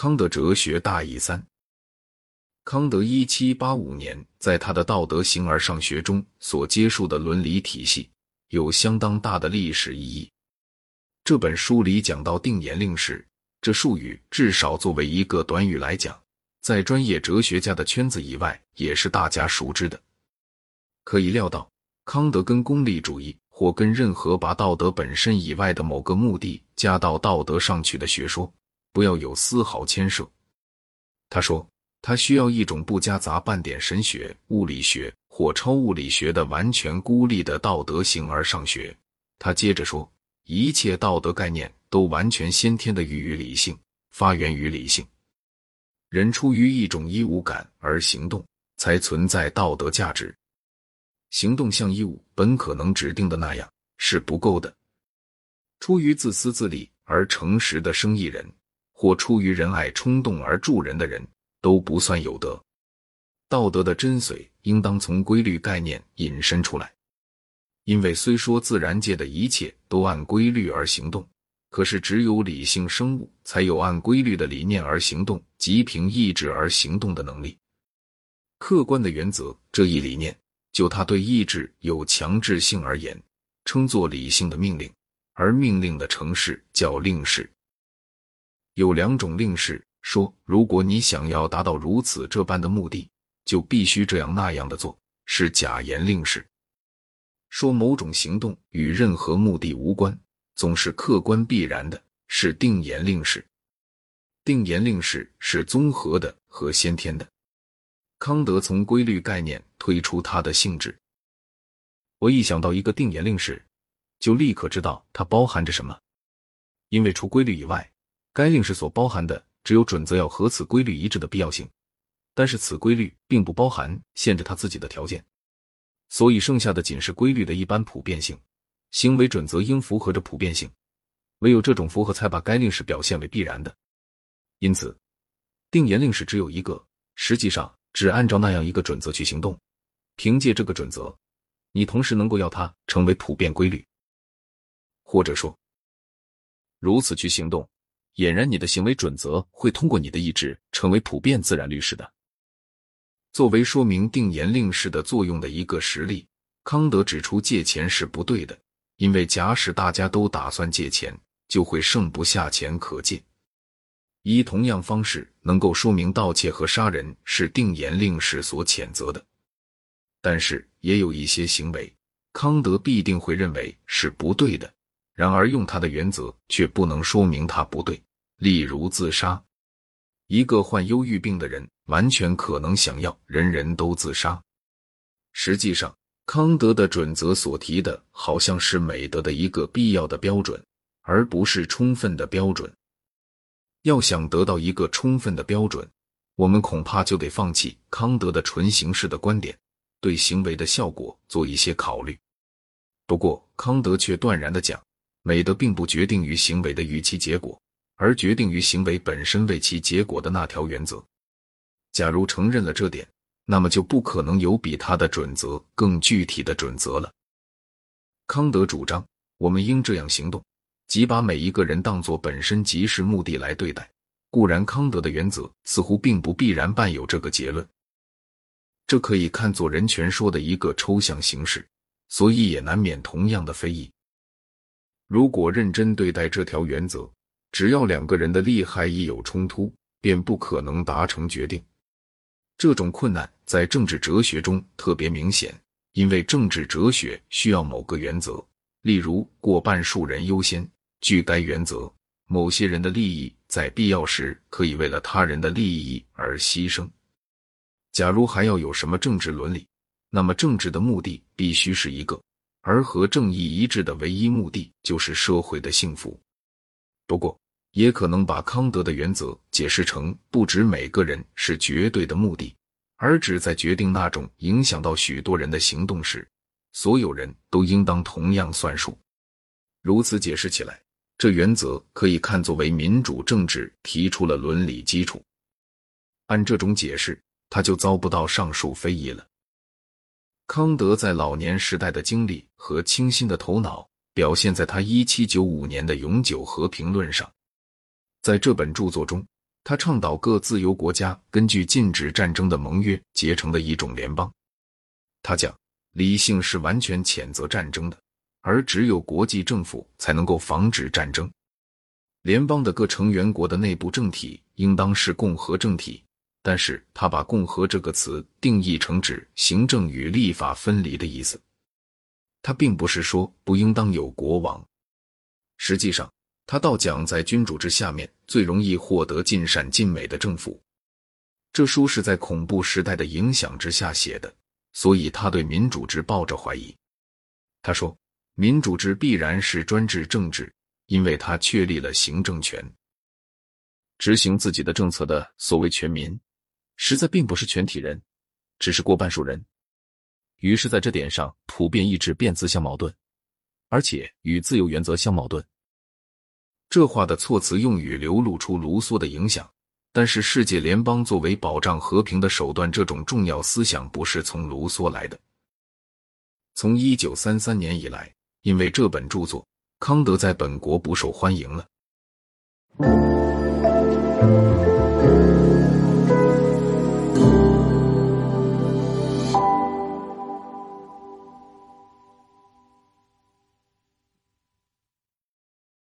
康德哲学大义三。康德一七八五年在他的《道德形而上学》中所接受的伦理体系有相当大的历史意义。这本书里讲到定言令时，这术语至少作为一个短语来讲，在专业哲学家的圈子以外也是大家熟知的。可以料到，康德跟功利主义或跟任何把道德本身以外的某个目的加到道德上去的学说，不要有丝毫牵涉。他说。他需要一种不夹杂半点神学、物理学或超物理学的完全孤立的道德形而上学。他接着说，一切道德概念都完全先天的寓于理性，发源于理性。人出于一种义务感而行动，才存在道德价值。行动像义务本可能指定的那样是不够的。出于自私自利而诚实的生意人，或出于仁爱冲动而助人的人。都不算有德，道德的真髓应当从规律概念引申出来。因为虽说自然界的一切都按规律而行动，可是只有理性生物才有按规律的理念而行动，即凭意志而行动的能力。客观的原则这一理念，就它对意志有强制性而言，称作理性的命令，而命令的程式叫令式。有两种令式。说，如果你想要达到如此这般的目的，就必须这样那样的做，是假言令式。说某种行动与任何目的无关，总是客观必然的，是定言令式。定言令式是综合的和先天的。康德从规律概念推出它的性质。我一想到一个定言令式，就立刻知道它包含着什么，因为除规律以外，该令式所包含的。只有准则要和此规律一致的必要性，但是此规律并不包含限制它自己的条件，所以剩下的仅是规律的一般普遍性。行为准则应符合着普遍性，唯有这种符合才把该令式表现为必然的。因此，定言令式只有一个，实际上只按照那样一个准则去行动，凭借这个准则，你同时能够要它成为普遍规律，或者说，如此去行动。俨然，你的行为准则会通过你的意志成为普遍自然律式的。作为说明定言令式的作用的一个实例，康德指出借钱是不对的，因为假使大家都打算借钱，就会剩不下钱可借。以同样方式能够说明盗窃和杀人是定言令式所谴责的，但是也有一些行为，康德必定会认为是不对的。然而，用他的原则却不能说明他不对。例如自杀，一个患忧郁病的人完全可能想要人人都自杀。实际上，康德的准则所提的好像是美德的一个必要的标准，而不是充分的标准。要想得到一个充分的标准，我们恐怕就得放弃康德的纯形式的观点，对行为的效果做一些考虑。不过，康德却断然的讲。美德并不决定于行为的预期结果，而决定于行为本身为其结果的那条原则。假如承认了这点，那么就不可能有比他的准则更具体的准则了。康德主张，我们应这样行动，即把每一个人当作本身即是目的来对待。固然，康德的原则似乎并不必然伴有这个结论，这可以看作人权说的一个抽象形式，所以也难免同样的非议。如果认真对待这条原则，只要两个人的利害一有冲突，便不可能达成决定。这种困难在政治哲学中特别明显，因为政治哲学需要某个原则，例如过半数人优先。据该原则，某些人的利益在必要时可以为了他人的利益而牺牲。假如还要有什么政治伦理，那么政治的目的必须是一个。而和正义一致的唯一目的就是社会的幸福。不过，也可能把康德的原则解释成不止每个人是绝对的目的，而只在决定那种影响到许多人的行动时，所有人都应当同样算数。如此解释起来，这原则可以看作为民主政治提出了伦理基础。按这种解释，他就遭不到上述非议了。康德在老年时代的经历和清新的头脑表现在他一七九五年的《永久和平论》上。在这本著作中，他他倡导各自由国家根据禁止战争的盟约结成的一种联邦。他讲，理性是完全谴责战争的，而只有国际政府才能够防止战争。联邦的各成员国的内部政体应当是共和政体，但是他把“共和”这个词定义成指行政与立法分离的意思。他并不是说不应当有国王，实际上。他倒讲，在君主制下面最容易获得尽善尽美的政府。这书是在恐怖时代的影响之下写的，所以他对民主制抱着怀疑。他说，民主制必然是专制政治，因为他确立了行政权，执行自己的政策的所谓全民，实在并不是全体人，只是过半数人。于是，在这点上，普遍意志便自相矛盾，而且与自由原则相矛盾。这话的措辞用语流露出卢梭的影响，但是世界联邦作为保障和平的手段这种重要思想不是从卢梭来的。从一九三三年以来，因为这本著作，康德在本国不受欢迎了。